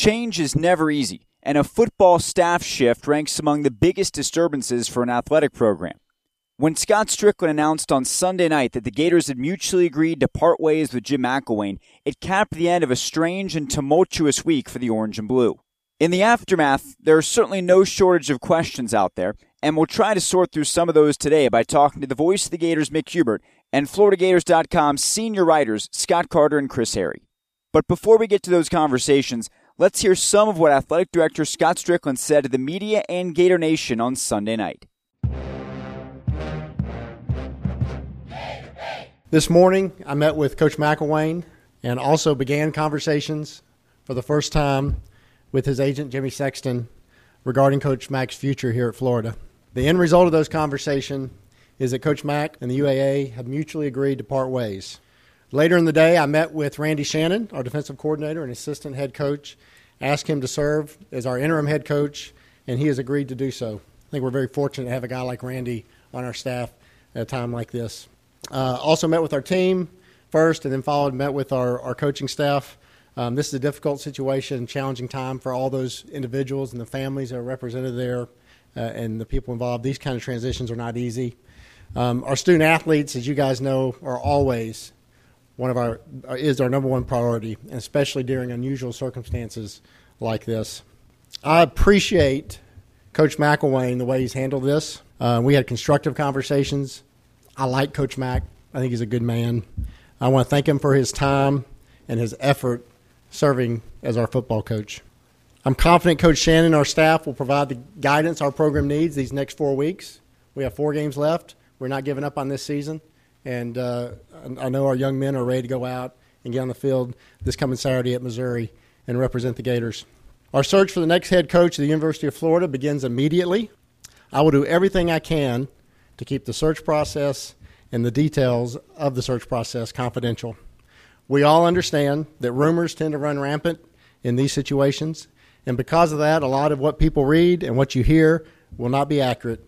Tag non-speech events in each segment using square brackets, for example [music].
Change is never easy, and a football staff shift ranks among the biggest disturbances for an athletic program. When Scott Stricklin announced on Sunday night that the Gators had mutually agreed to part ways with Jim McElwain, it capped the end of a strange and tumultuous week for the Orange and Blue. In the aftermath, there are certainly no shortage of questions out there, and we'll try to sort through some of those today by talking to the voice of the Gators, Mick Hubert, and FloridaGators.com senior writers, Scott Carter and Chris Harry. But before we get to those conversations, let's hear some of what Athletic Director Scott Stricklin said to the media and Gator Nation on Sunday night. This morning, I met with Coach McElwain and also began conversations for the first time with his agent, Jimmy Sexton, regarding Coach Mack's future here at Florida. The end result of those conversations is that Coach Mack and the UAA have mutually agreed to part ways. Later in the day, I met with Randy Shannon, our defensive coordinator and assistant head coach, asked him to serve as our interim head coach, and he has agreed to do so. I think we're very fortunate to have a guy like Randy on our staff at a time like this. Uh, also met with our team first, and then followed met with our, our coaching staff. Um, this is a difficult situation, challenging time for all those individuals and the families that are represented there, uh, and the people involved. These kind of transitions are not easy. Um, our student athletes, as you guys know, are always one of our is our number one priority, especially during unusual circumstances like this. I appreciate Coach McElwain the way he's handled this. Uh, we had constructive conversations. I like Coach Mack. I think he's a good man. I want to thank him for his time and his effort serving as our football coach. I'm confident Coach Shannon and our staff will provide the guidance our program needs these next four weeks. We have four games left. We're not giving up on this season, and uh, I know our young men are ready to go out and get on the field this coming Saturday at Missouri and represent the Gators. Our search for the next head coach of the University of Florida begins immediately. I will do everything I can to keep the search process and the details of the search process confidential. We all understand that rumors tend to run rampant in these situations, and because of that, a lot of what people read and what you hear will not be accurate.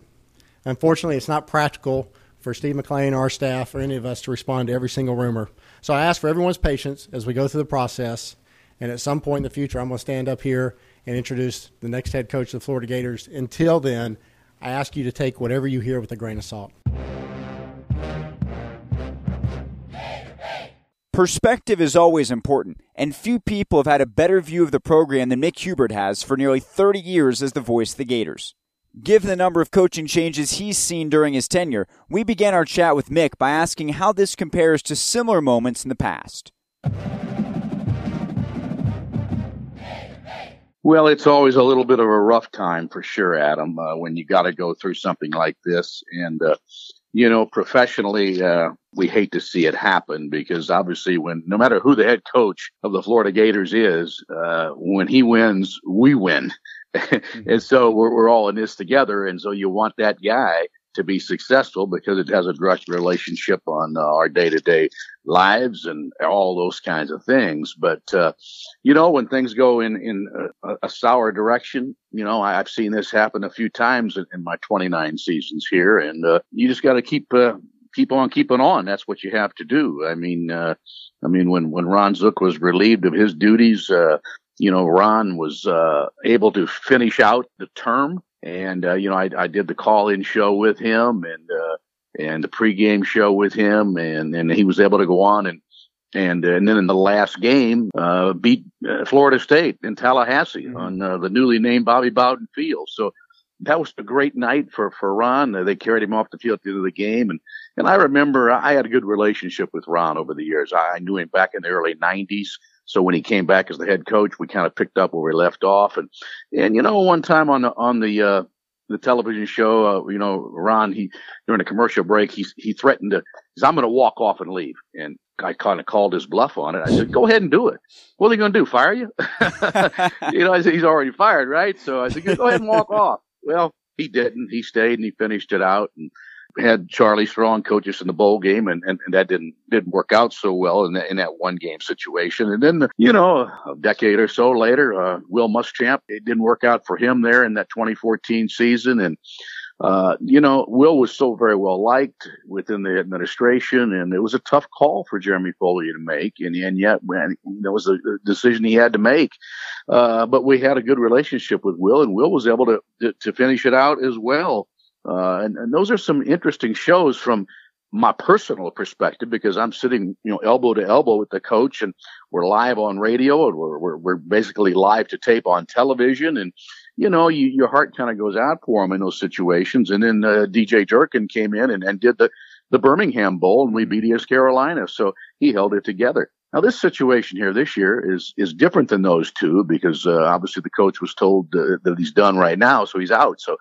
Unfortunately, it's not practical for Steve McClain, our staff, or any of us to respond to every single rumor. So I ask for everyone's patience as we go through the process. And at some point in the future, I'm going to stand up here and introduce the next head coach of the Florida Gators. Until then, I ask you to take whatever you hear with a grain of salt. Perspective is always important, and few people have had a better view of the program than Mick Hubert has for nearly 30 years as the voice of the Gators. Given the number of coaching changes he's seen during his tenure, we began our chat with Mick by asking how this compares to similar moments in the past. Well, it's always a little bit of a rough time for sure, Adam, uh, when you got to go through something like this. And, uh, you know, professionally, uh, we hate to see it happen because obviously when, no matter who the head coach of the Florida Gators is, uh, when he wins, we win. Mm-hmm. and so we're, we're all in this together. And so you want that guy to be successful because it has a direct relationship on uh, our day to day lives and all those kinds of things. But, uh, you know, when things go in, in a, a sour direction, you know, I, have seen this happen a few times in, in my 29 seasons here and, uh, you just got to keep, uh, keep on keeping on. That's what you have to do. I mean, uh, I mean, when, when Ron Zook was relieved of his duties, uh, you know, Ron was uh, able to finish out the term, and uh, you know, I, I did the call-in show with him and uh, and the pregame show with him, and and he was able to go on and and and then in the last game, uh, beat uh, Florida State in Tallahassee mm-hmm. on uh, the newly named Bobby Bowden Field. So that was a great night for for Ron. Uh, they carried him off the field at the end of the game, and and I remember I had a good relationship with Ron over the years. I knew him back in the early '90s. So when he came back as the head coach, we kind of picked up where we left off. And, and, you know, one time on the, on the, uh, the television show, uh, you know, Ron, he, during a commercial break, he, he threatened to, he says, I'm going to walk off and leave. And I kind of called his bluff on it. I said, "Go ahead and do it." What are they going to do? Fire you? [laughs] you know, I said he's already fired, right? So I said, "Go ahead and walk off." Well, he didn't. He stayed and he finished it out and had Charlie Strong coach us in the bowl game, and, and, and that didn't didn't work out so well in that, in that one game situation. And then, you know, a decade or so later, uh, Will Muschamp, it didn't work out for him there in that 2014 season, and uh, you know, Will was so very well liked within the administration, and it was a tough call for Jeremy Foley to make, and, and yet, man, that was a decision he had to make. Uh, but we had a good relationship with Will, and Will was able to to, to finish it out as well. Uh, and, and those are some interesting shows from my personal perspective because I'm sitting, you know, elbow to elbow with the coach and we're live on radio and we're, we're, we're basically live to tape on television. And, you know, you, your heart kind of goes out for him in those situations. And then uh, DJ Durkin came in and, and did the, the Birmingham Bowl and we beat East Carolina. So he held it together. Now this situation here this year is is different than those two because uh, obviously the coach was told uh, that he's done right now, so he's out. So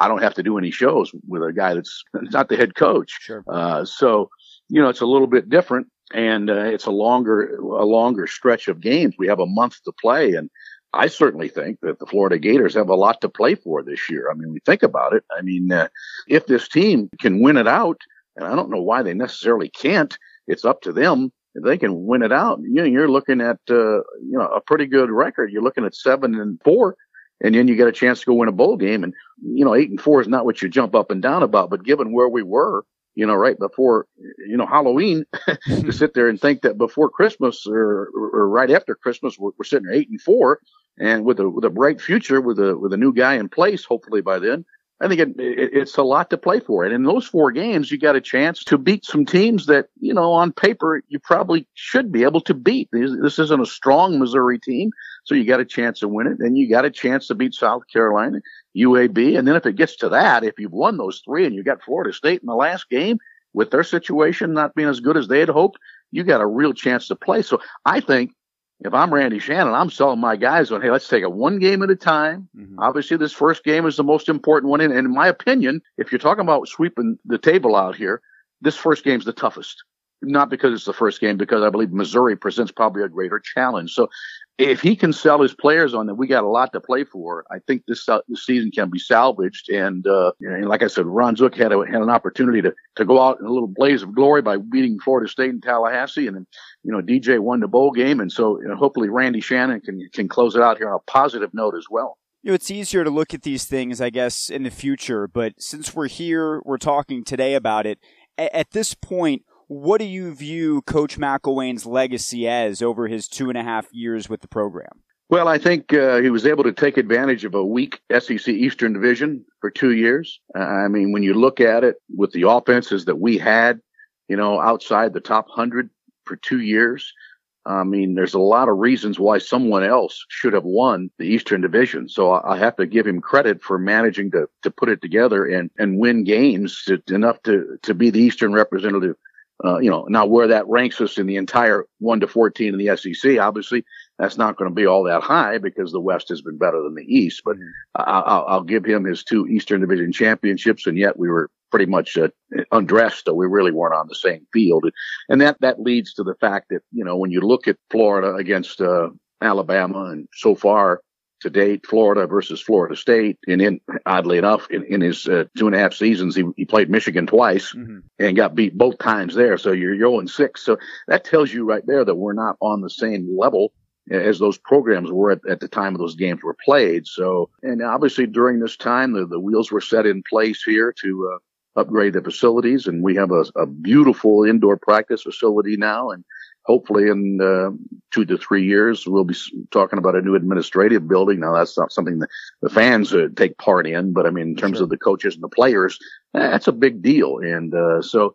I don't have to do any shows with a guy that's [laughs] not the head coach. Sure. Uh, so, you know, it's a little bit different and uh, it's a longer, a longer stretch of games. We have a month to play and I certainly think that the Florida Gators have a lot to play for this year. I mean, we think about it. I mean, uh, if this team can win it out, and I don't know why they necessarily can't, it's up to them. If they can win it out, you know, you're looking at, uh, you know, a pretty good record. You're looking at seven and four and then you get a chance to go win a bowl game. And you know, eight and four is not what you jump up and down about. But given where we were, you know, right before you know Halloween, [laughs] to sit there and think that before Christmas or, or right after Christmas we're, we're sitting eight and four, and with a with a bright future with a with a new guy in place, hopefully by then, I think it, it, it's a lot to play for. And in those four games, you got a chance to beat some teams that, you know, on paper, you probably should be able to beat. This, this isn't a strong Missouri team. So you got a chance to win it. And you got a chance to beat South Carolina, UAB. And then if it gets to that, if you've won those three and you got Florida State in the last game with their situation not being as good as they had hoped, you got a real chance to play. So I think if I'm Randy Shannon, I'm selling my guys on, hey, let's take it one game at a time. Mm-hmm. Obviously, this first game is the most important one. And in my opinion, if you're talking about sweeping the table out here, this first game's the toughest. Not because it's the first game, because I believe Missouri presents probably a greater challenge. So if he can sell his players on that, we got a lot to play for. I think this, uh, this season can be salvaged. And, uh, and like I said, Ron Zook had a, had an opportunity to, to go out in a little blaze of glory by beating Florida State and Tallahassee. And, you know, DJ won the bowl game. And so you know, hopefully Randy Shannon can, can close it out here on a positive note as well. You know, it's easier to look at these things, I guess, in the future. But since we're here, we're talking today about it. At this point, what do you view Coach McElwain's legacy as over his two and a half years with the program? Well, I think uh, he was able to take advantage of a weak SEC Eastern Division for two years. Uh, I mean, when you look at it with the offenses that we had, you know, outside the top 100 for two years, I mean, there's a lot of reasons why someone else should have won the Eastern Division. So I have to give him credit for managing to, to put it together and, and win games to, enough to, to be the Eastern representative uh, you know, now where that ranks us in the entire one to 14 in the SEC, obviously that's not going to be all that high because the West has been better than the East. But mm-hmm. I'll, I'll, give him his two Eastern Division championships, and yet we were pretty much uh, undressed, so we really weren't on the same field. And that that leads to the fact that you know when you look at Florida against uh, Alabama, and so far to date, Florida versus Florida State. And in, oddly enough, in, in his uh, two and a half seasons, he, he played Michigan twice mm-hmm. and got beat both times there. So you're 0 and 6. So that tells you right there that we're not on the same level as those programs were at, at the time of those games were played. So, and obviously during this time, the, the wheels were set in place here to, uh, upgrade the facilities and we have a, a beautiful indoor practice facility now and hopefully in uh, two to three years, we'll be talking about a new administrative building. Now, that's not something that the fans uh, take part in, but I mean, in terms sure. of the coaches and the players, that's a big deal. And uh, so,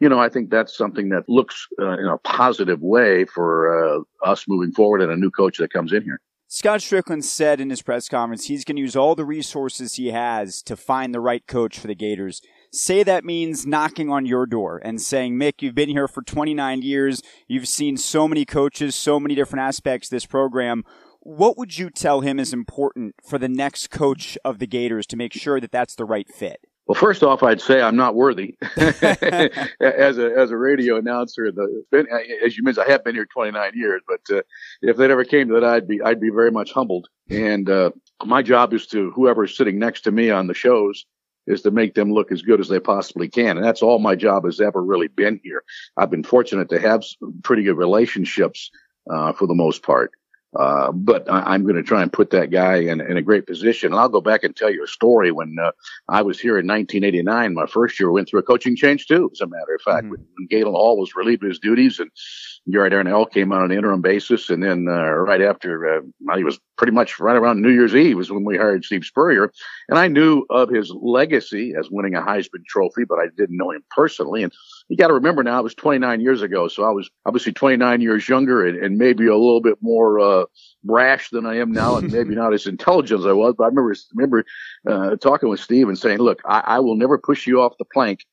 you know, I think that's something that looks uh, in a positive way for uh, us moving forward and a new coach that comes in here. Scott Stricklin said in his press conference he's going to use all the resources he has to find the right coach for the Gators. Say that means knocking on your door and saying, Mick, you've been here for 29 years. You've seen so many coaches, so many different aspects of this program. What would you tell him is important for the next coach of the Gators to make sure that that's the right fit? Well, first off, I'd say I'm not worthy [laughs] [laughs] as a as a radio announcer. The been, as you mentioned, I have been here 29 years, but uh, if that ever came to that, I'd be I'd be very much humbled. And uh, my job is to whoever's sitting next to me on the shows is to make them look as good as they possibly can, and that's all my job has ever really been here. I've been fortunate to have pretty good relationships uh, for the most part. Uh, but I, am going to try and put that guy in, in, a great position. And I'll go back and tell you a story. When uh, I was here in 1989, my first year, went through a coaching change too. As a matter of fact, mm-hmm. when, when Galen Hall was relieved of his duties and Gary Darnell came on an interim basis, and then uh, right after, uh, well, he was pretty much right around New Year's Eve was when we hired Steve Spurrier, and I knew of his legacy as winning a Heisman Trophy, but I didn't know him personally. And you got to remember now, it was 29 years ago, so I was obviously 29 years younger and, and maybe a little bit more uh, brash than I am now, and maybe not as intelligent as I was. But I remember remember uh, talking with Steve and saying, "Look, I, I will never push you off the plank."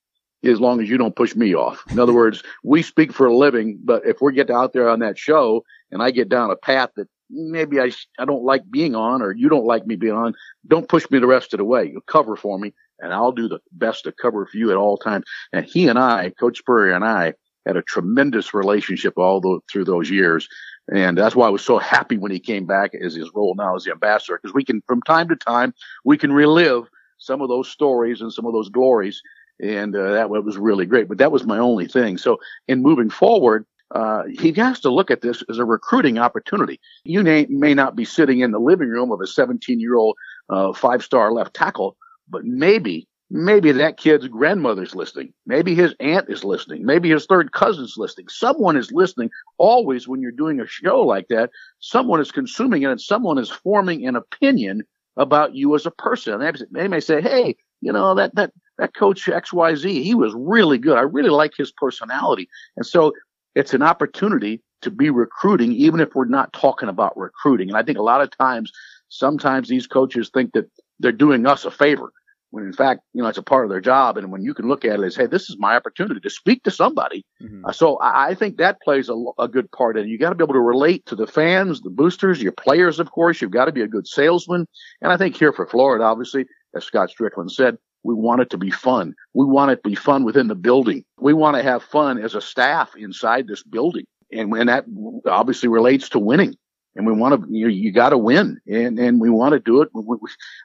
As long as you don't push me off. In other words, we speak for a living, but if we get out there on that show and I get down a path that maybe I, I don't like being on or you don't like me being on, don't push me the rest of the way. You cover for me and I'll do the best to cover for you at all times. And he and I, Coach Spurrier and I, had a tremendous relationship all the, through those years. And that's why I was so happy when he came back as his role now as the ambassador, because we can, from time to time, we can relive some of those stories and some of those glories and uh, that was really great. But that was my only thing. So in moving forward, uh, he has to look at this as a recruiting opportunity. You may, may not be sitting in the living room of a 17 year old uh, five star left tackle, but maybe, maybe that kid's grandmother's listening. Maybe his aunt is listening. Maybe his third cousin's listening. Someone is listening. Always when you're doing a show like that, someone is consuming it and someone is forming an opinion about you as a person. They may say, Hey, you know, that, that, that coach XYZ, he was really good. I really like his personality. And so it's an opportunity to be recruiting, even if we're not talking about recruiting. And I think a lot of times, sometimes these coaches think that they're doing us a favor when in fact, you know, it's a part of their job. And when you can look at it as, hey, this is my opportunity to speak to somebody. Mm-hmm. Uh, so I, I, think that plays a, a good part And. You got to be able to relate to the fans, the boosters, your players, of course. You've got to be a good salesman. And I think here for Florida, obviously, as Scott Stricklin said, we want it to be fun. We want it to be fun within the building. We want to have fun as a staff inside this building. And when that obviously relates to winning. And we want to, you, you got to win and, and we want to do it.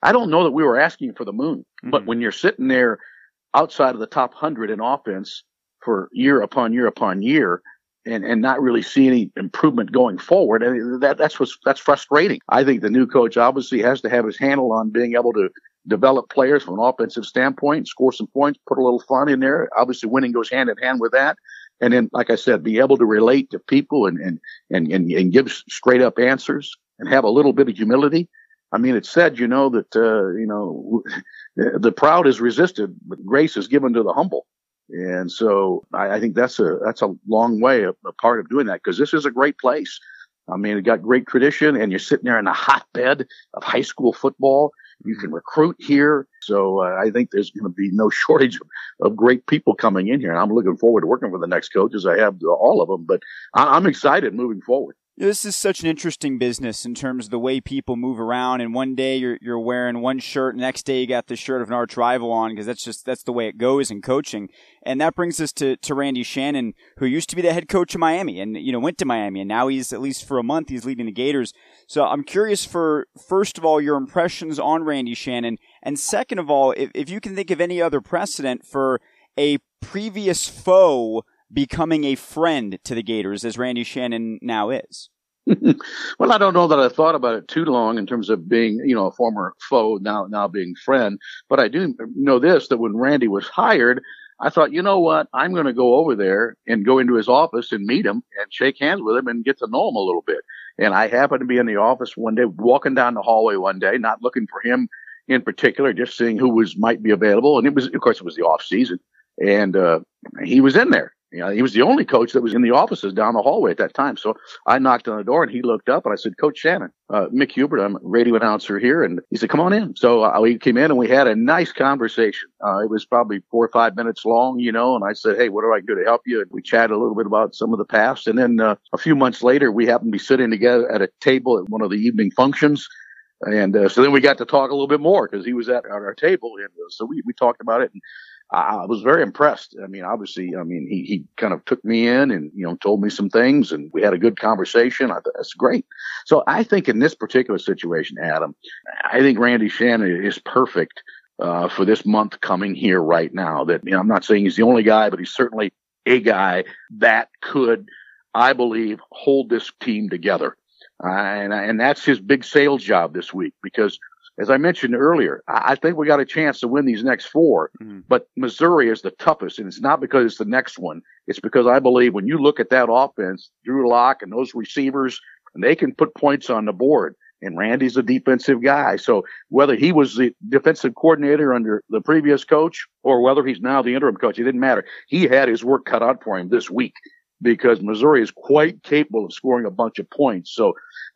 I don't know that we were asking for the moon, mm-hmm. but when you're sitting there outside of the top hundred in offense for year upon year upon year, and, and not really see any improvement going forward. And that, that's what's, that's frustrating. I think the new coach obviously has to have his handle on being able to develop players from an offensive standpoint, score some points, put a little fun in there. Obviously winning goes hand in hand with that. And then, like I said, be able to relate to people and, and, and, and, and give straight up answers and have a little bit of humility. I mean, it's said, you know, that, uh, you know, [laughs] the proud is resisted, but grace is given to the humble. And so I, I think that's a, that's a long way, a, a part of doing that because this is a great place. I mean, it got great tradition and you're sitting there in a hotbed of high school football. You can recruit here. So uh, I think there's going to be no [laughs] shortage of, of, great people coming in here. And I'm looking forward to working with the next coaches. I have all of them, but I, I'm excited moving forward this is such an interesting business in terms of the way people move around. And one day you're you're wearing one shirt, next day you got the shirt of an arch rival on because that's just that's the way it goes in coaching. And that brings us to to Randy Shannon, who used to be the head coach of Miami, and you know went to Miami, and now he's at least for a month he's leading the Gators. So I'm curious for first of all your impressions on Randy Shannon, and second of all, if, if you can think of any other precedent for a previous foe becoming a friend to the Gators as Randy Shannon now is? [laughs] well, I don't know that I thought about it too long in terms of being, you know, a former foe now now being friend. But I do know this that when Randy was hired, I thought, you know what, I'm going to go over there and go into his office and meet him and shake hands with him and get to know him a little bit. And I happened to be in the office one day, walking down the hallway one day, not looking for him in particular, just seeing who was might be available. And it was, of course, it was the off season, and uh, he was in there. You know, he was the only coach that was in the offices down the hallway at that time. So I knocked on the door and he looked up and I said, Coach Shannon, uh, Mick Hubert, I'm a radio announcer here. And he said, come on in. So uh, we came in and we had a nice conversation. Uh, it was probably four or five minutes long, you know, and I said, Hey, what do I do to help you? And we chatted a little bit about some of the past. And then uh, a few months later, we happened to be sitting together at a table at one of the evening functions And uh, so then we got to talk a little bit more because he was at, at our table, and uh, so we we talked about it. And I was very impressed. I mean, obviously, I mean, he, he kind of took me in and, you know, told me some things and we had a good conversation. I thought that's great. So I think in this particular situation, Adam, I think Randy Shannon is perfect, uh, for this month coming here right now that, you know, I'm not saying he's the only guy, but he's certainly a guy that could, I believe, hold this team together. Uh, and, and that's his big sales job this week because as I mentioned earlier, I, think we got a chance to win these next 4 mm-hmm. but Missouri is the toughest. And it's not because it's the next one. It's because I believe when you look at that offense, Drew Lock and those receivers, and they can put points on the board. And Randy's a defensive guy. So whether he was the defensive coordinator under the previous coach or whether he's now the interim coach, it didn't matter. He had his work cut out for him this week because Missouri is quite capable of scoring a bunch of points. So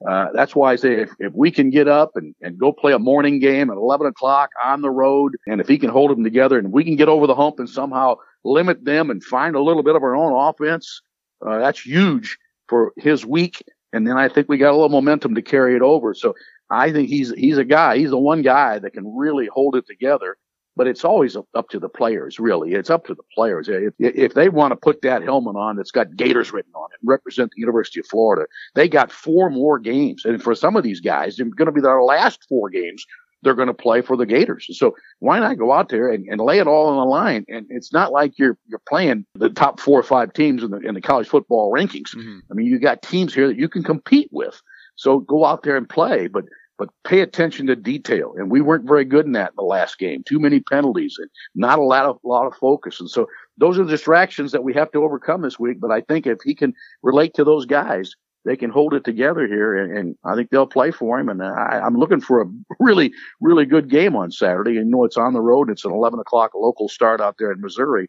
uh, that's why I say if, if we can get up and, and go play a morning game at 11 o'clock on the road, and if he can hold them together and we can get over the hump and somehow limit them and find a little bit of our own offense, uh, that's huge for his week. And then I think we got a little momentum to carry it over. So I think he's, he's a guy, he's the one guy that can really hold it together but it's always up to the players, really. It's up to the players. If, if they want to put that helmet on that's got Gators written on it and represent the University of Florida, they got four more games. And for some of these guys, they're going to be their last four games they're going to play for the Gators. So why not go out there and, and lay it all on the line? And it's not like you're, you're playing the top four or five teams in the, in the college football rankings. Mm-hmm. I mean, you got teams here that you can compete with. So go out there and play. But but pay attention to detail. And we weren't very good in that in the last game. Too many penalties and not a lot of, lot of focus. And so those are the distractions that we have to overcome this week. But I think if he can relate to those guys, they can hold it together here, and, and I think they'll play for him. And I, am looking for a really, really good game on Saturday. You know, it's on the road. It's an 11 o'clock local start out there in Missouri.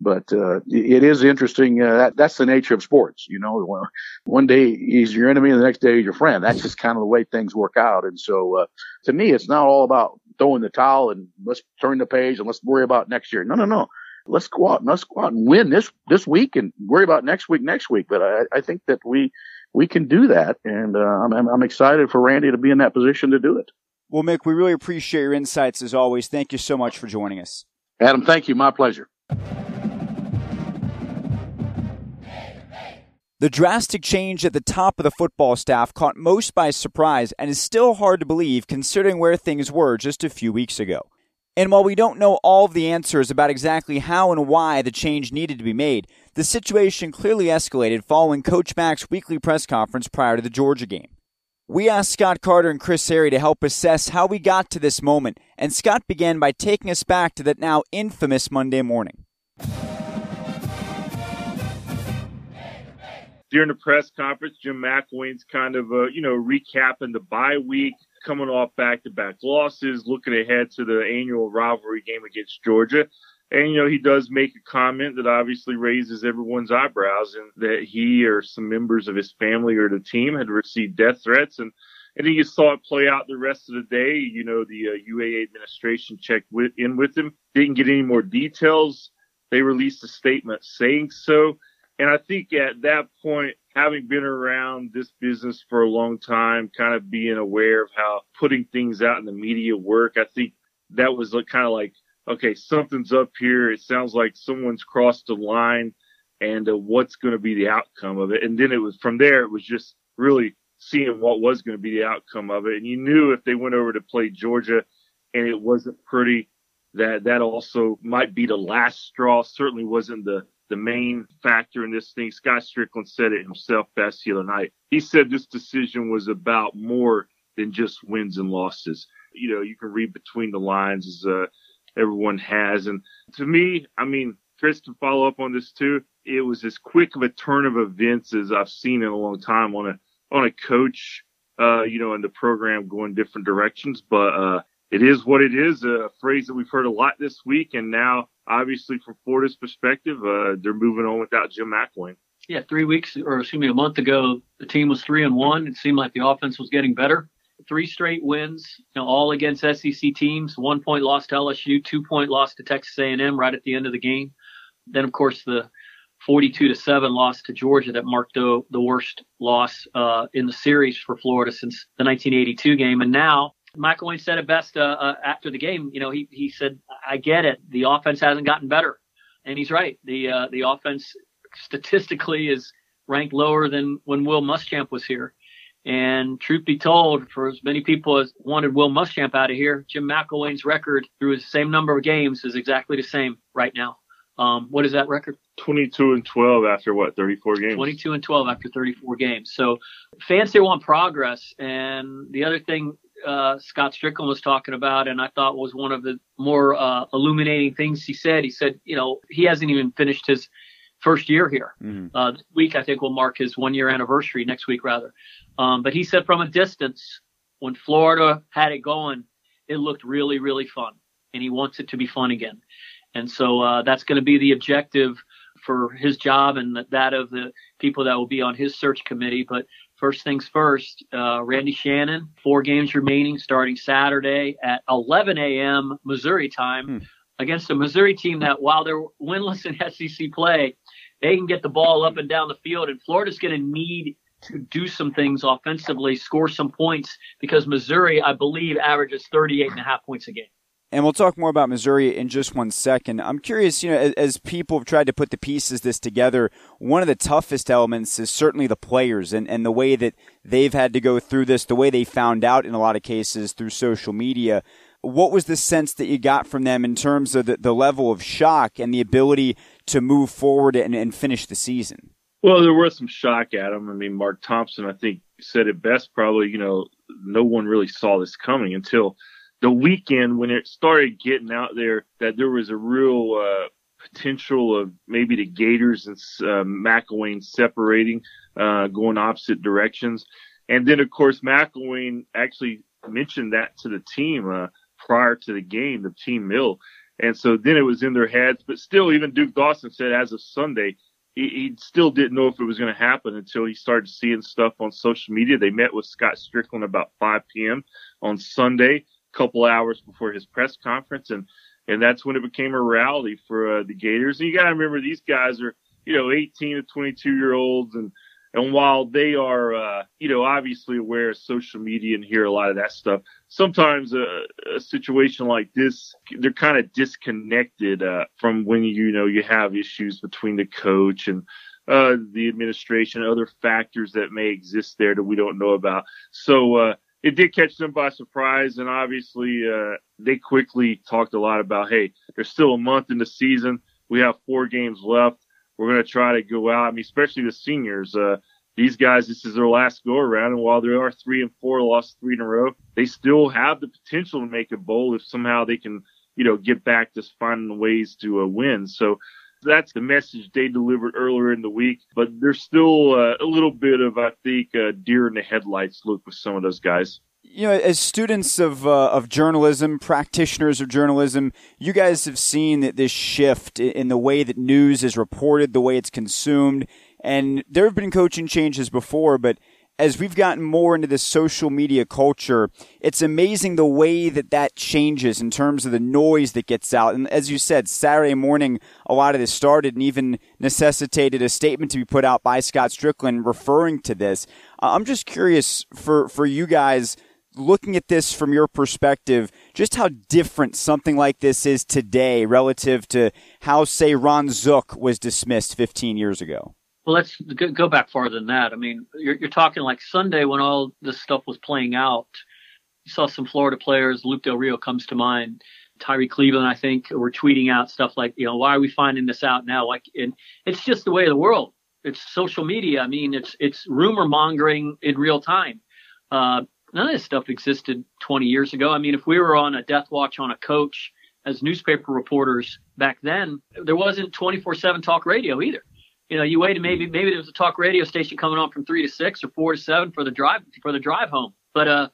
But uh, it is interesting. Uh, that, that's the nature of sports. You know, one day he's your enemy, and the next day he's your friend. That's just kind of the way things work out. And so, uh, to me, it's not all about throwing the towel and let's turn the page and let's worry about next year. No, no, no. Let's go out and let's go out and win this this week and worry about next week next week. But I, I think that we we can do that, and uh, I'm I'm excited for Randy to be in that position to do it. Well, Mick, we really appreciate your insights as always. Thank you so much for joining us. Adam, thank you. My pleasure. The drastic change at the top of the football staff caught most by surprise and is still hard to believe considering where things were just a few weeks ago. And while we don't know all of the answers about exactly how and why the change needed to be made, the situation clearly escalated following Coach Mack's weekly press conference prior to the Georgia game. We asked Scott Carter and Chris Harry to help assess how we got to this moment, and Scott began by taking us back to that now infamous Monday morning. During the press conference, Jim McElwain's kind of, uh, you know, recapping the bye week, coming off back-to-back losses, looking ahead to the annual rivalry game against Georgia. And, you know, he does make a comment that obviously raises everyone's eyebrows and that he or some members of his family or the team had received death threats. And, and then you saw it play out the rest of the day. You know, the uh, UAA administration checked with, in with him, didn't get any more details. They released a statement saying so. And I think at that point, having been around this business for a long time, kind of being aware of how putting things out in the media work, I think that was kind of like, okay, something's up here. It sounds like someone's crossed the line and uh, what's going to be the outcome of it. And then it was from there, it was just really seeing what was going to be the outcome of it. And you knew if they went over to play Georgia and it wasn't pretty, that that also might be the last straw. Certainly wasn't the the main factor in this thing. Scott Stricklin said it himself best the other night. He said this decision was about more than just wins and losses. You know, you can read between the lines as uh, everyone has. And to me, I mean, Chris can follow up on this too. It was as quick of a turn of events as I've seen in a long time on a on a coach, uh, you know, in the program going different directions. But uh, it is what it is. A phrase that we've heard a lot this week, and now obviously from Florida's perspective, uh, they're moving on without Jim McElwain. Yeah, three weeks, or excuse me, a month ago, the team was three and one. It seemed like the offense was getting better. Three straight wins, you know, all against SEC teams. One point loss to LSU, two point loss to Texas A&M right at the end of the game. Then, of course, the 42 to seven loss to Georgia that marked the, the worst loss uh, in the series for Florida since the 1982 game. And now McElwain said it best uh, uh, after the game. You know, he he said, "I get it. The offense hasn't gotten better," and he's right. The uh, the offense statistically is ranked lower than when Will Muschamp was here. And truth be told, for as many people as wanted Will Muschamp out of here, Jim McElwain's record through the same number of games is exactly the same right now. Um, what is that record? 22 and 12 after what, 34 games? 22 and 12 after 34 games. So fans still want progress. And the other thing uh, Scott Stricklin was talking about, and I thought was one of the more uh, illuminating things he said. He said, you know, he hasn't even finished his first year here. Mm-hmm. Uh, this week, I think, will mark his one year anniversary next week, rather. Um, but he said from a distance, when Florida had it going, it looked really, really fun. And he wants it to be fun again. And so uh, that's going to be the objective for his job and that of the people that will be on his search committee. But first things first, uh, Randy Shannon, four games remaining starting Saturday at 11 a.m. Missouri time hmm. against a Missouri team that while they're winless in [laughs] SEC play, they can get the ball up and down the field, and Florida's going to need to do some things offensively, score some points, because Missouri, I believe, averages 38 and a half points a game. And we'll talk more about Missouri in just one second. I'm curious, you know, as, as, people have tried to put the pieces this together, one of the toughest elements is certainly the players and, and the way that they've had to go through this, the way they found out in a lot of cases through social media what was the sense that you got from them in terms of the, the level of shock and the ability to move forward and, and finish the season? Well, there was some shock at them. I mean, Mark Thompson, I think, said it best. Probably, you know, no one really saw this coming until the weekend when it started getting out there that there was a real uh, potential of maybe the Gators and uh, McElwain separating, uh, going opposite directions. And then, of course, McElwain actually mentioned that to the team. Uh, prior to the game, the team mill. And so then it was in their heads. But still, even Duke Dawson said as of Sunday, he, he still didn't know if it was going to happen until he started seeing stuff on social media. They met with Scott Stricklin about 5 p.m. on Sunday, couple hours before his press conference. And, and that's when it became a reality for uh, the Gators. And you got to remember these guys are, you know, 18 to 22 year olds and, and while they are, uh, you know, obviously aware of social media and hear a lot of that stuff, sometimes a, a situation like this, they're kind of disconnected uh, from when you know you have issues between the coach and uh, the administration, other factors that may exist there that we don't know about. So uh, it did catch them by surprise, and obviously uh, they quickly talked a lot about, hey, there's still a month in the season. We have four games left we're going to try to go out. I mean, especially the seniors. Uh, these guys, this is their last go around, and while they are three and four, lost three in a row, they still have the potential to make a bowl if somehow they can, you know, get back to finding ways to uh, win. So that's the message they delivered earlier in the week. But there's still uh, a little bit of, I think, uh, deer in the headlights look with some of those guys you know, as students of uh, of journalism, practitioners of journalism, you guys have seen that this shift in the way that news is reported, the way it's consumed, and there have been coaching changes before, but as we've gotten more into this social media culture, it's amazing the way that that changes in terms of the noise that gets out. And as you said, Saturday morning, a lot of this started and even necessitated a statement to be put out by Scott Stricklin referring to this. Uh, I'm just curious for, for you guys looking at this from your perspective, just how different something like this is today relative to how, say, Ron Zook was dismissed 15 years ago? Well, let's go back farther than that. I mean, you're, you're talking like Sunday when all this stuff was playing out. You saw some Florida players. Luke Del Rio comes to mind. Tyrie Cleveland, I think, were tweeting out stuff like, you know, why are we finding this out now? Like, and it's just the way of the world. It's social media. I mean, it's it's rumor mongering in real time. Uh, none of this stuff existed 20 years ago. I mean, if we were on a death watch on a coach as newspaper reporters back then, there wasn't 24/7 talk radio either. You know, you waited maybe maybe there was a talk radio station coming on from three to six or four to seven for the drive for the drive home. But uh,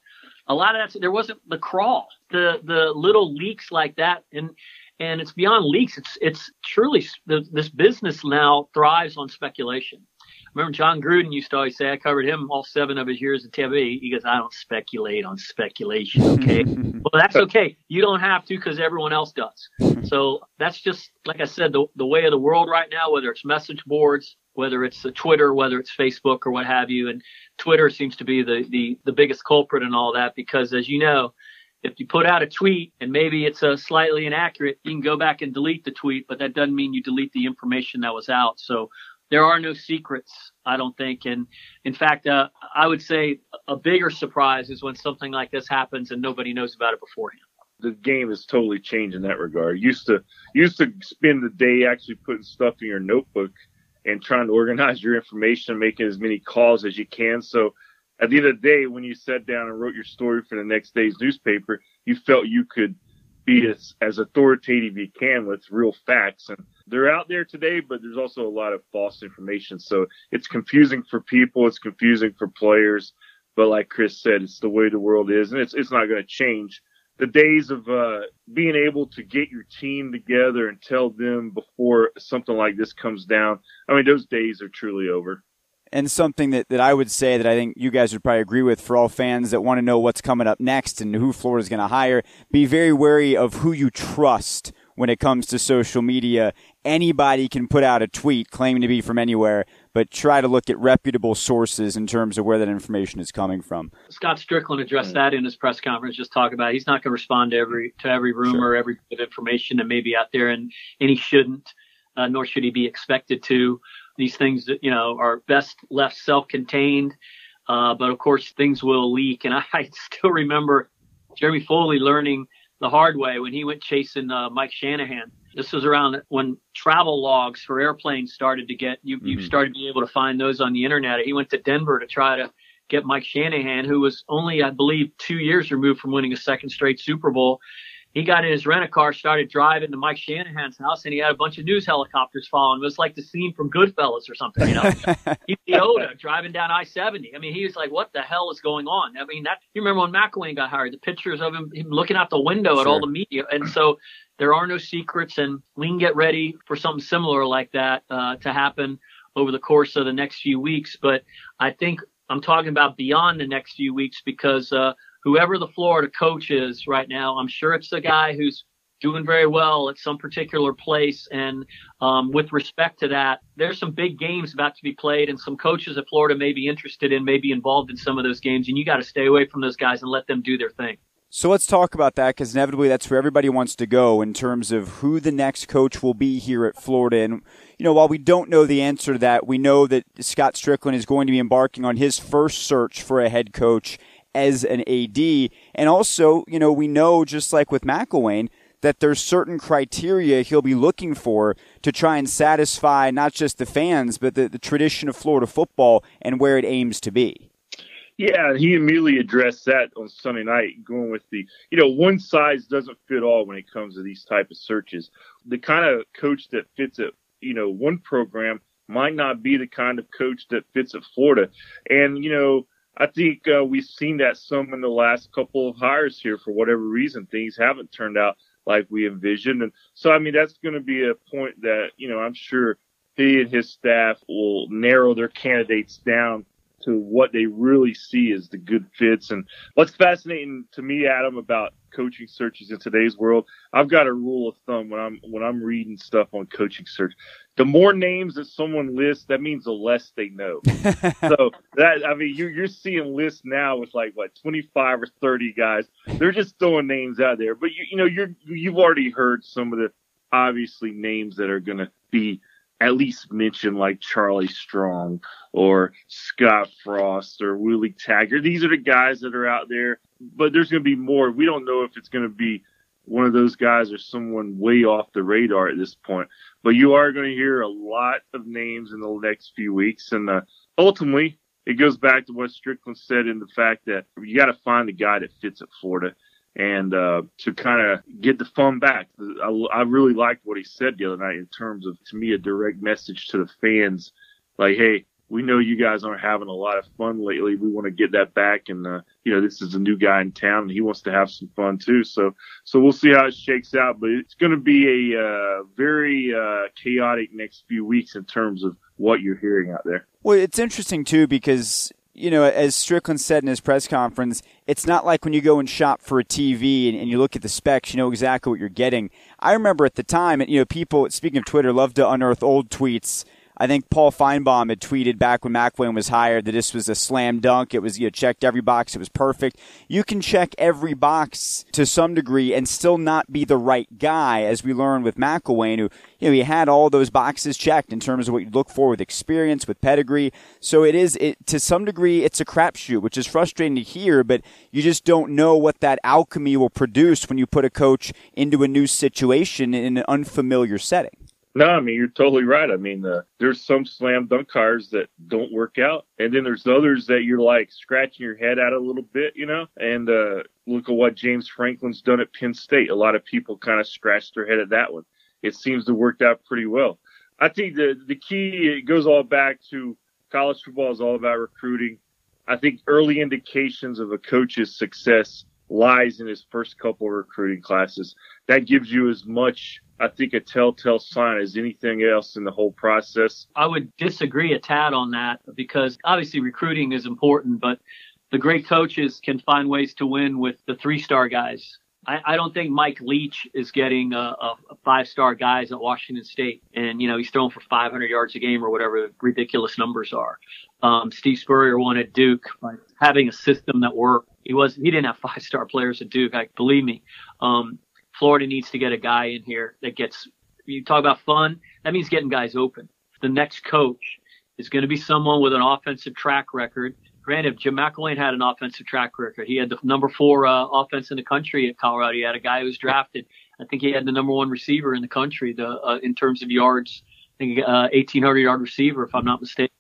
a lot of that there wasn't the crawl, the the little leaks like that, and and it's beyond leaks. It's it's truly this business now thrives on speculation remember Jon Gruden used to always say, I covered him all seven of his years at Tampa He goes, I don't speculate on speculation. Okay. [laughs] well, that's okay. You don't have to because everyone else does. So that's just, like I said, the, the way of the world right now, whether it's message boards, whether it's Twitter, whether it's Facebook or what have you. And Twitter seems to be the, the, the biggest culprit in all that because as you know, if you put out a tweet and maybe it's a slightly inaccurate, you can go back and delete the tweet, but that doesn't mean you delete the information that was out. So there are no secrets, I don't think. And in fact, uh, I would say a bigger surprise is when something like this happens and nobody knows about it beforehand. The game has totally changed in that regard. Used to used to spend the day actually putting stuff in your notebook and trying to organize your information, making as many calls as you can. So at the end of the day, when you sat down and wrote your story for the next day's newspaper, you felt you could be as, as authoritative you can with real facts. And they're out there today, but there's also a lot of false information. So it's confusing for people. It's confusing for players. But like Chris said, it's the way the world is and it's, it's not going to change. The days of, uh, being able to get your team together and tell them before something like this comes down. I mean, those days are truly over and something that, that I would say that I think you guys would probably agree with for all fans that want to know what's coming up next and who Florida's going to hire. Be very wary of who you trust when it comes to social media. Anybody can put out a tweet claiming to be from anywhere, but try to look at reputable sources in terms of where that information is coming from. Scott Stricklin addressed that in his press conference. Just talk about it. he's not going to respond to every to every rumor, sure. every bit of information that may be out there, and and he shouldn't, uh, nor should he be expected to. These things, that, you know, are best left self-contained. Uh, but of course, things will leak. And I, [laughs] I still remember Jeremy Foley learning the hard way when he went chasing uh, Mike Shanahan. This was around when travel logs for airplanes started to get you. Mm-hmm. You started to be able to find those on the internet. He went to Denver to try to get Mike Shanahan, who was only, I believe, two years removed from winning a second straight Super Bowl he got in his rent a car, started driving to Mike Shanahan's house, and he had a bunch of news helicopters following. It was like the scene from Goodfellas or something, you know. [laughs] He's Yoda driving down I seventy. I mean, he was like, "What the hell is going on?" I mean, that you remember when McElwain got hired? The pictures of him, him looking out the window sure. at all the media, and so there are no secrets, and we can get ready for something similar like that uh, to happen over the course of the next few weeks. But I think I'm talking about beyond the next few weeks because. Uh, whoever the Florida coach is right now, I'm sure it's the guy who's doing very well at some particular place. And um, with respect to that, there's some big games about to be played, and some coaches at Florida may be interested in, may be involved in some of those games, and you got to stay away from those guys and let them do their thing. So let's talk about that because inevitably that's where everybody wants to go in terms of who the next coach will be here at Florida. And, you know, while we don't know the answer to that, we know that Scott Stricklin is going to be embarking on his first search for a head coach as an AD. And also, you know, we know just like with McElwain that there's certain criteria he'll be looking for to try and satisfy not just the fans, but the, the tradition of Florida football and where it aims to be. Yeah, he immediately addressed that on Sunday night, going with the, you know, one size doesn't fit all when it comes to these type of searches. The kind of coach that fits at, you know, one program might not be the kind of coach that fits at Florida. And, you know, I think uh, we've seen that some in the last couple of hires here for whatever reason. Things haven't turned out like we envisioned. And so, I mean, that's going to be a point that, you know, I'm sure he and his staff will narrow their candidates down to what they really see as the good fits. And what's fascinating to me, Adam, about coaching searches in today's world, I've got a rule of thumb when I'm when I'm reading stuff on coaching search. The more names that someone lists, that means the less they know. [laughs] so that I mean, you're you're seeing lists now with like what 25 or 30 guys. They're just throwing names out there, but you you know you're you've already heard some of the obviously names that are going to be at least mention like Charlie Strong or Scott Frost or Willie Taggart. These are the guys that are out there, but there's going to be more. We don't know if it's going to be one of those guys or someone way off the radar at this point. But you are going to hear a lot of names in the next few weeks, and uh, ultimately, it goes back to what Stricklin said in the fact that you got to find a guy that fits at Florida and uh, to kind of get the fun back. I, I really liked what he said the other night in terms of, to me, a direct message to the fans, like, hey, we know you guys aren't having a lot of fun lately. We want to get that back, and uh, you know, this is a new guy in town, and he wants to have some fun too. So, so we'll see how it shakes out. But it's going to be a uh, very uh, chaotic next few weeks in terms of what you're hearing out there. Well, it's interesting too because you know, as Stricklin said in his press conference, it's not like when you go and shop for a TV and, and, you look at the specs, you know exactly what you're getting. I remember at the time, and you know, people speaking of Twitter love to unearth old tweets. I think Paul Finebaum had tweeted back when McElwain was hired that this was a slam dunk. It was you know, checked every box. It was perfect. You can check every box to some degree and still not be the right guy, as we learned with McElwain, who you know he had all those boxes checked in terms of what you look for with experience, with pedigree. So it is it to some degree it's a crapshoot, which is frustrating to hear, but you just don't know what that alchemy will produce when you put a coach into a new situation in an unfamiliar setting. No, I mean you're totally right. I mean, uh, there's some slam dunk cars that don't work out, and then there's others that you're like scratching your head at a little bit, you know. And uh, look at what James Franklin's done at Penn State. A lot of people kind of scratched their head at that one. It seems to work out pretty well. I think the the key it goes all back to college football is all about recruiting. I think early indications of a coach's success lies in his first couple of recruiting classes. That gives you as much I think, a telltale sign as anything else in the whole process. I would disagree a tad on that because obviously recruiting is important, but the great coaches can find ways to win with the three star guys. I, I, don't think Mike Leach is getting a, a, a five star guys at Washington State, and you know he's throwing for 500 yards a game or whatever ridiculous numbers are. Um, Steve Spurrier won at Duke by having a system that worked. He was he didn't have five star players at Duke. I believe me. Um, Florida needs to get a guy in here that gets, you talk about fun, that means getting guys open. The next coach is going to be someone with an offensive track record. Granted, Jim McElwain had an offensive track record. He had the number four uh, offense in the country at Colorado. He had a guy who was drafted. I think he had the number one receiver in the country, the uh, in terms of yards. I think uh, 1,800 yard receiver, if I'm not mistaken.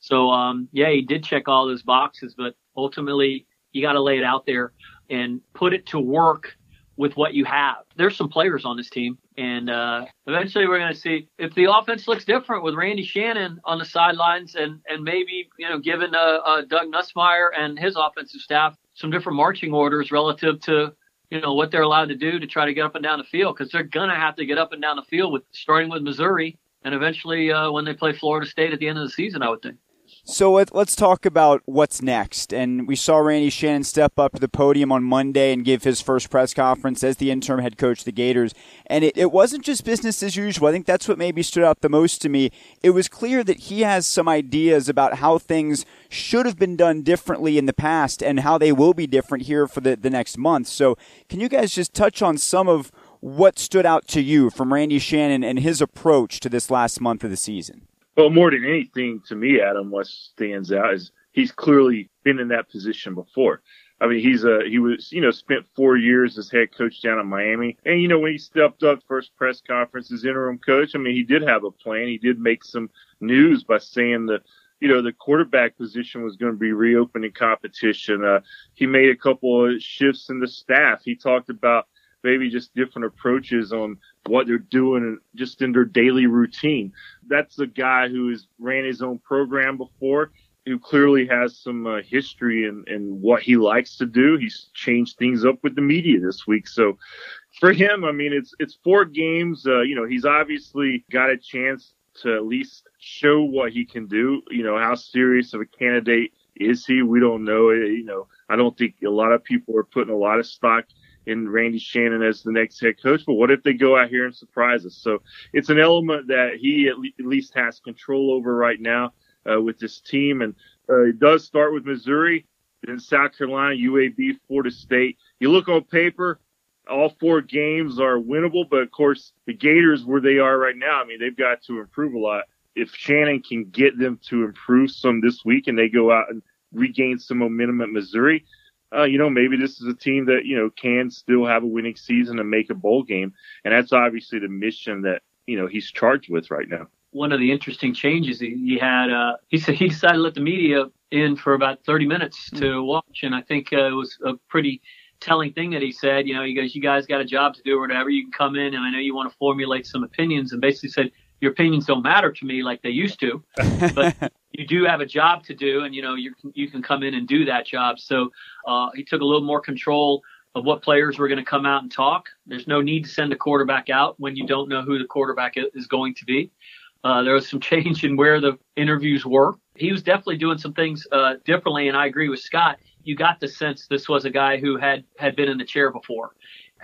So um, yeah, he did check all those boxes, but ultimately you got to lay it out there and put it to work with what you have. There's some players on this team, and uh, eventually we're going to see if the offense looks different with Randy Shannon on the sidelines, and and maybe you know given uh, uh, Doug Nussmeier and his offensive staff some different marching orders relative to you know what they're allowed to do to try to get up and down the field because they're going to have to get up and down the field with starting with Missouri and eventually uh, when they play Florida State at the end of the season, I would think. So let, us talk about what's next. And we saw Randy Shannon step up to the podium on Monday and give his first press conference as the interim head coach of the Gators. And it, it wasn't just business as usual. I think that's what maybe stood out the most to me. It was clear that he has some ideas about how things should have been done differently in the past and how they will be different here for the, the next month. So can you guys just touch on some of what stood out to you from Randy Shannon and his approach to this last month of the season? Well, more than anything to me, Adam, what stands out is he's clearly been in that position before. I mean, he's a he was you know spent four years as head coach down in Miami, and you know when he stepped up first press conference as interim coach, I mean he did have a plan. He did make some news by saying the you know the quarterback position was going to be reopening competition. Uh, he made a couple of shifts in the staff. He talked about maybe just different approaches on what they're doing just in their daily routine. That's a guy who has ran his own program before, who clearly has some uh, history in, in what he likes to do. He's changed things up with the media this week. So for him, I mean, it's, it's four games. Uh, you know, he's obviously got a chance to at least show what he can do. You know, how serious of a candidate is he? We don't know. You know, I don't think a lot of people are putting a lot of stock in Randy Shannon as the next head coach. But what if they go out here and surprise us? So it's an element that he at, le- at least has control over right now uh, with this team. And uh, it does start with Missouri, then South Carolina, UAB, Florida State. You look on paper, all four games are winnable, but of course the Gators where they are right now, I mean, they've got to improve a lot. If Shannon can get them to improve some this week and they go out and regain some momentum at Missouri, uh, you know, maybe this is a team that, you know, can still have a winning season and make a bowl game. And that's obviously the mission that, you know, he's charged with right now. One of the interesting changes he, he had, uh, he said he decided to let the media in for about 30 minutes to mm-hmm. watch. And I think uh, it was a pretty telling thing that he said, you know, he goes, you guys got a job to do or whatever. You can come in and I know you want to formulate some opinions and basically said, your opinions don't matter to me like they used to, [laughs] but you do have a job to do, and you know you can, you can come in and do that job. So uh, he took a little more control of what players were going to come out and talk. There's no need to send a quarterback out when you don't know who the quarterback is going to be. Uh, there was some [laughs] change in where the interviews were. He was definitely doing some things uh, differently, and I agree with Scott. You got the sense this was a guy who had had been in the chair before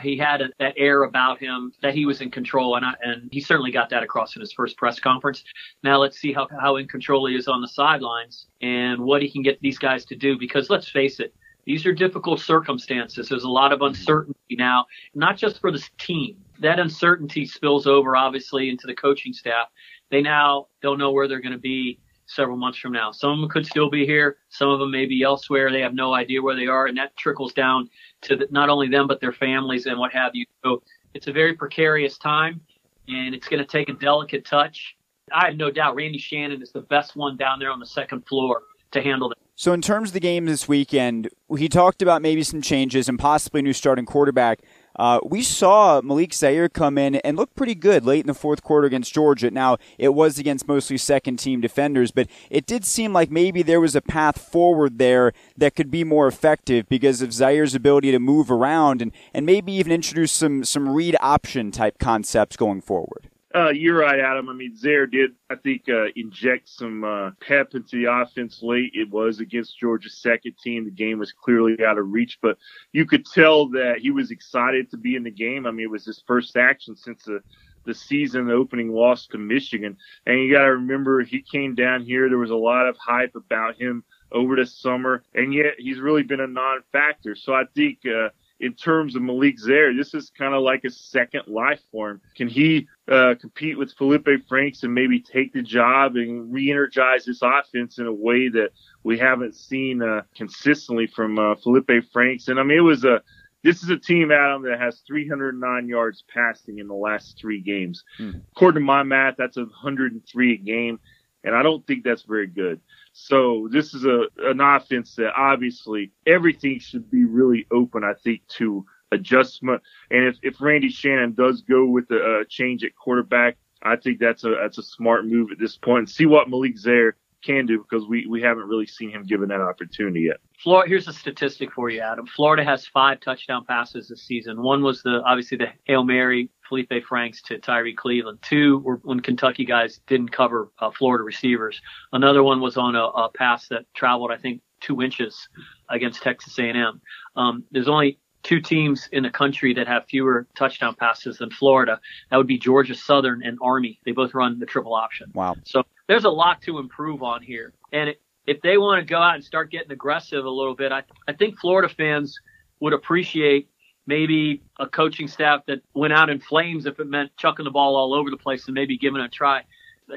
he had a, that air about him that he was in control, and I, and he certainly got that across in his first press conference. Now let's see how how in control he is on the sidelines and what he can get these guys to do. Because let's face it, these are difficult circumstances. There's a lot of uncertainty now, not just for this team. That uncertainty spills over obviously into the coaching staff. They now don't know where they're going to be several months from now. Some of them could still be here. Some of them may be elsewhere. They have no idea where they are, and that trickles down to the, not only them but their families and what have you. So it's a very precarious time, and it's going to take a delicate touch. I have no doubt Randy Shannon is the best one down there on the second floor to handle that. So, in terms of the game this weekend, he talked about maybe some changes and possibly a new starting quarterback. Uh, we saw Malik Zaire come in and look pretty good late in the fourth quarter against Georgia. Now, it was against mostly second team defenders, but it did seem like maybe there was a path forward there that could be more effective because of Zaire's ability to move around and, and maybe even introduce some, some read option type concepts going forward. Uh, you're right, Adam. I mean, Zaire did, I think, uh, inject some uh, pep into the offense late. It was against Georgia's second team. The game was clearly out of reach, but you could tell that he was excited to be in the game. I mean, it was his first action since the the season opening loss to Michigan. And you got to remember, he came down here. There was a lot of hype about him over the summer, and yet he's really been a non-factor. So I think uh, in terms of Malik Zaire, this is kind of like a second life for him. Can he uh, compete with Felipe Franks and maybe take the job and re-energize this offense in a way that we haven't seen uh, consistently from uh, Felipe Franks? And I mean, it was a this is a team, Adam, that has 309 yards passing in the last three games. Hmm. According to my math, that's 103 a game, and I don't think that's very good. So this is a an offense that obviously everything should be really open. I think to adjustment. And if, if Randy Shannon does go with a, a change at quarterback, I think that's a that's a smart move at this point. See what Malik Zaire can do because we, we haven't really seen him given that opportunity yet. Florida, here's a statistic for you, Adam. Florida has five touchdown passes this season. One was the obviously the Hail Mary Felipe Franks to Tyrie Cleveland. Two were when Kentucky guys didn't cover uh, Florida receivers. Another one was on a, a, pass that traveled, I think, two inches against Texas A&M. Um, there's only two teams in the country that have fewer touchdown passes than Florida. That would be Georgia Southern and Army. They both run the triple option. Wow. So there's a lot to improve on here. And it, if they want to go out and start getting aggressive a little bit, I, I think Florida fans would appreciate maybe a coaching staff that went out in flames if it meant chucking the ball all over the place and maybe giving it a try.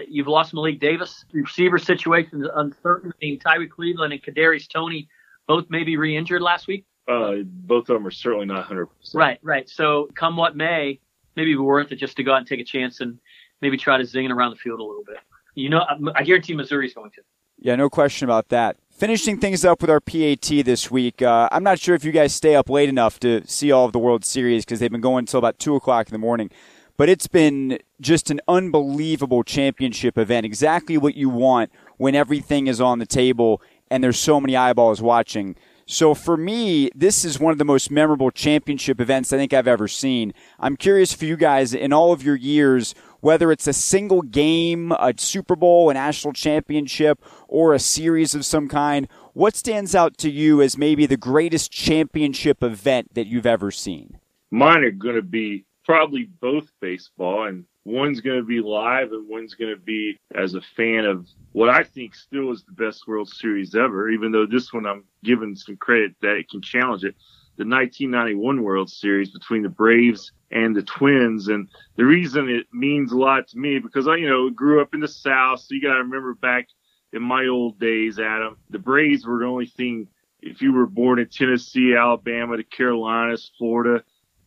You've lost Malik Davis. Receiver situation is uncertain. I mean, Tyrie Cleveland and Kadarius Toney both maybe re-injured last week. Uh, both of them are certainly not 100%. Right, right. So come what may, maybe it'd be worth it just to go out and take a chance and maybe try to zing it around the field a little bit. You know, I guarantee Missouri's going to. Yeah, no question about that. Finishing things up with our PAT this week, uh, I'm not sure if you guys stay up late enough to see all of the World Series because they've been going until about 2 o'clock in the morning. But it's been just an unbelievable championship event. Exactly what you want when everything is on the table and there's so many eyeballs watching. So for me, this is one of the most memorable championship events I think I've ever seen. I'm curious for you guys in all of your years, whether it's a single game, a Super Bowl, a national championship, or a series of some kind, what stands out to you as maybe the greatest championship event that you've ever seen? Mine are going to be probably both baseball and one's going to be live and one's going to be as a fan of what I think still is the best World Series ever, even though this one I'm giving some credit that it can challenge it. The 1991 World Series between the Braves and the Twins. And the reason it means a lot to me because I, you know, grew up in the South. So you got to remember back in my old days, Adam, the Braves were the only thing if you were born in Tennessee, Alabama, the Carolinas, Florida,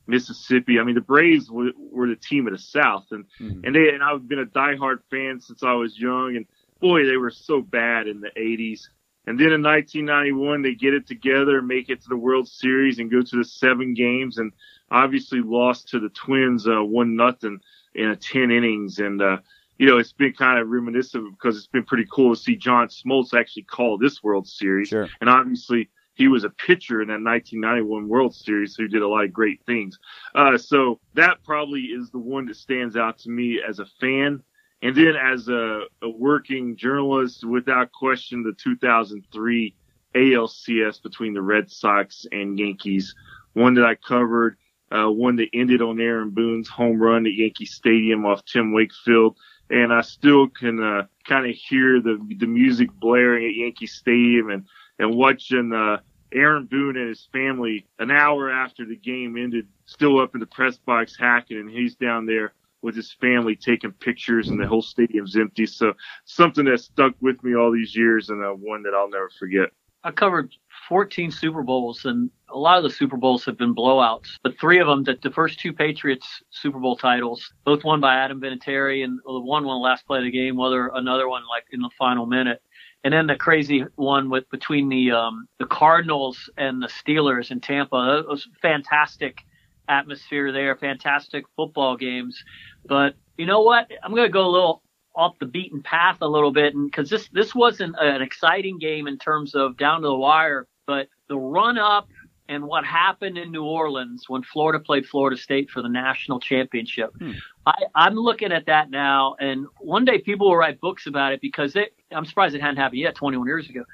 Mississippi. I mean, the Braves were, were the team of the South, and mm-hmm. and they and I've been a diehard fan since I was young. And boy, they were so bad in the '80s. And then in 1991, they get it together, make it to the World Series, and go to the seven games, and obviously lost to the Twins uh, one nothing in a 10 innings. And uh, you know, it's been kind of reminiscent because it's been pretty cool to see John Smoltz actually call this World Series. Sure. And obviously, he was a pitcher in that 1991 World Series who did a lot of great things. Uh, so that probably is the one that stands out to me as a fan. And then as a, a working journalist, without question, the 2003 ALCS between the Red Sox and Yankees, one that I covered. uh, one that ended on Aaron Boone's home run at Yankee Stadium off Tim Wakefield. And I still can uh, kind of hear the the music blaring at Yankee Stadium and and watching uh, Aaron Boone and his family an hour after the game ended, still up in the press box hacking, and he's down there with his family taking pictures, and the whole stadium's empty. So something that stuck with me all these years, and uh, one that I'll never forget. I covered 14 Super Bowls, and a lot of the Super Bowls have been blowouts. But three of them, that the first two Patriots Super Bowl titles, both won by Adam Vinatieri, and the one won last play of the game, whether another one like in the final minute. And then the crazy one with between the um, the Cardinals and the Steelers in Tampa. It was fantastic atmosphere there, fantastic football games. But you know what? I'm going to go a little off the beaten path a little bit, and because this this wasn't an exciting game in terms of down to the wire, but the run up and what happened in New Orleans when Florida played Florida State for the national championship. Hmm. I, I'm looking at that now, and one day people will write books about it because they, I'm surprised it hadn't happened yet 21 years ago.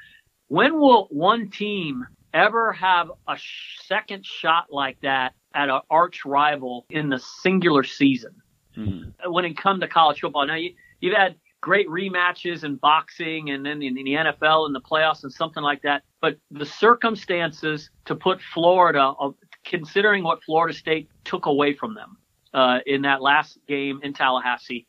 When will one team ever have a sh- second shot like that at an arch rival in the singular season? Mm-hmm. When it comes to college football, now you, you've had great rematches in boxing and then in, the NFL in the playoffs and something like that. But the circumstances to put Florida, uh, considering what Florida State took away from them uh, in that last game in Tallahassee,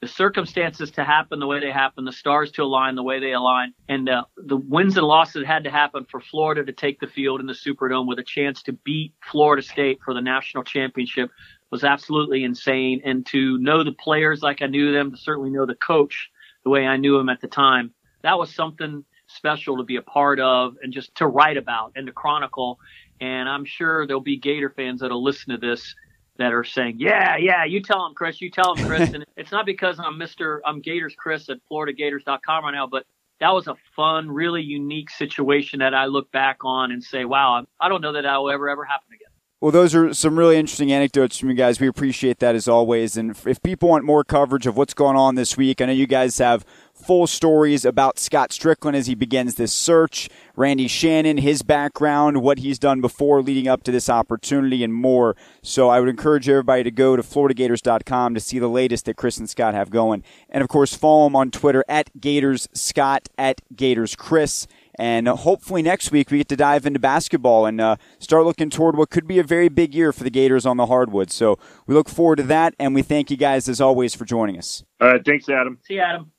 the circumstances to happen the way they happen, the stars to align the way they align, and uh, the wins and losses that had to happen for Florida to take the field in the Superdome with a chance to beat Florida State for the national championship was absolutely insane. And to know the players like I knew them, to certainly know the coach the way I knew him at the time, that was something special to be a part of and just to write about and to chronicle. And I'm sure there'll be Gator fans that'll listen to this that are saying, yeah, yeah, you tell him, Chris, you tell him, Chris. [laughs] and it's not because I'm Mr. I'm Gators Chris at FloridaGators.com right now, but that was a fun, really unique situation that I look back on and say, wow, I don't know that that will ever, ever happen again. Well, those are some really interesting anecdotes from you guys. We appreciate that as always. And if people want more coverage of what's going on this week, I know you guys have full stories about Scott Stricklin as he begins this search, Randy Shannon, his background, what he's done before leading up to this opportunity, and more. So I would encourage everybody to go to FloridaGators.com to see the latest that Chris and Scott have going. And of course, follow him on Twitter at Gators Scott, at Gators Chris. And hopefully next week we get to dive into basketball and uh, start looking toward what could be a very big year for the Gators on the hardwood. So we look forward to that, and we thank you guys as always for joining us. All right, thanks, Adam. See you, Adam.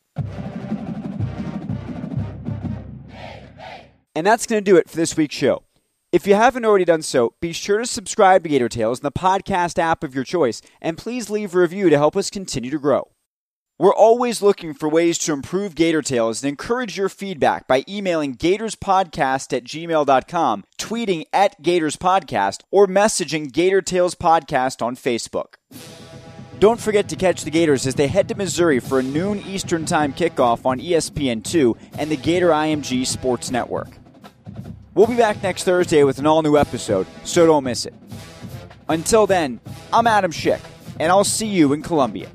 And that's going to do it for this week's show. If you haven't already done so, be sure to subscribe to Gator Tales in the podcast app of your choice, and please leave a review to help us continue to grow. We're always looking for ways to improve Gator Tales and encourage your feedback by emailing gatorspodcast at gmail.com, tweeting at gatorspodcast, or messaging Gator Tales Podcast on Facebook. Don't forget to catch the Gators as they head to Missouri for a noon Eastern Time kickoff on ESPN2 and the Gator IMG Sports Network. We'll be back next Thursday with an all new episode, so don't miss it. Until then, I'm Adam Schick, and I'll see you in Columbia.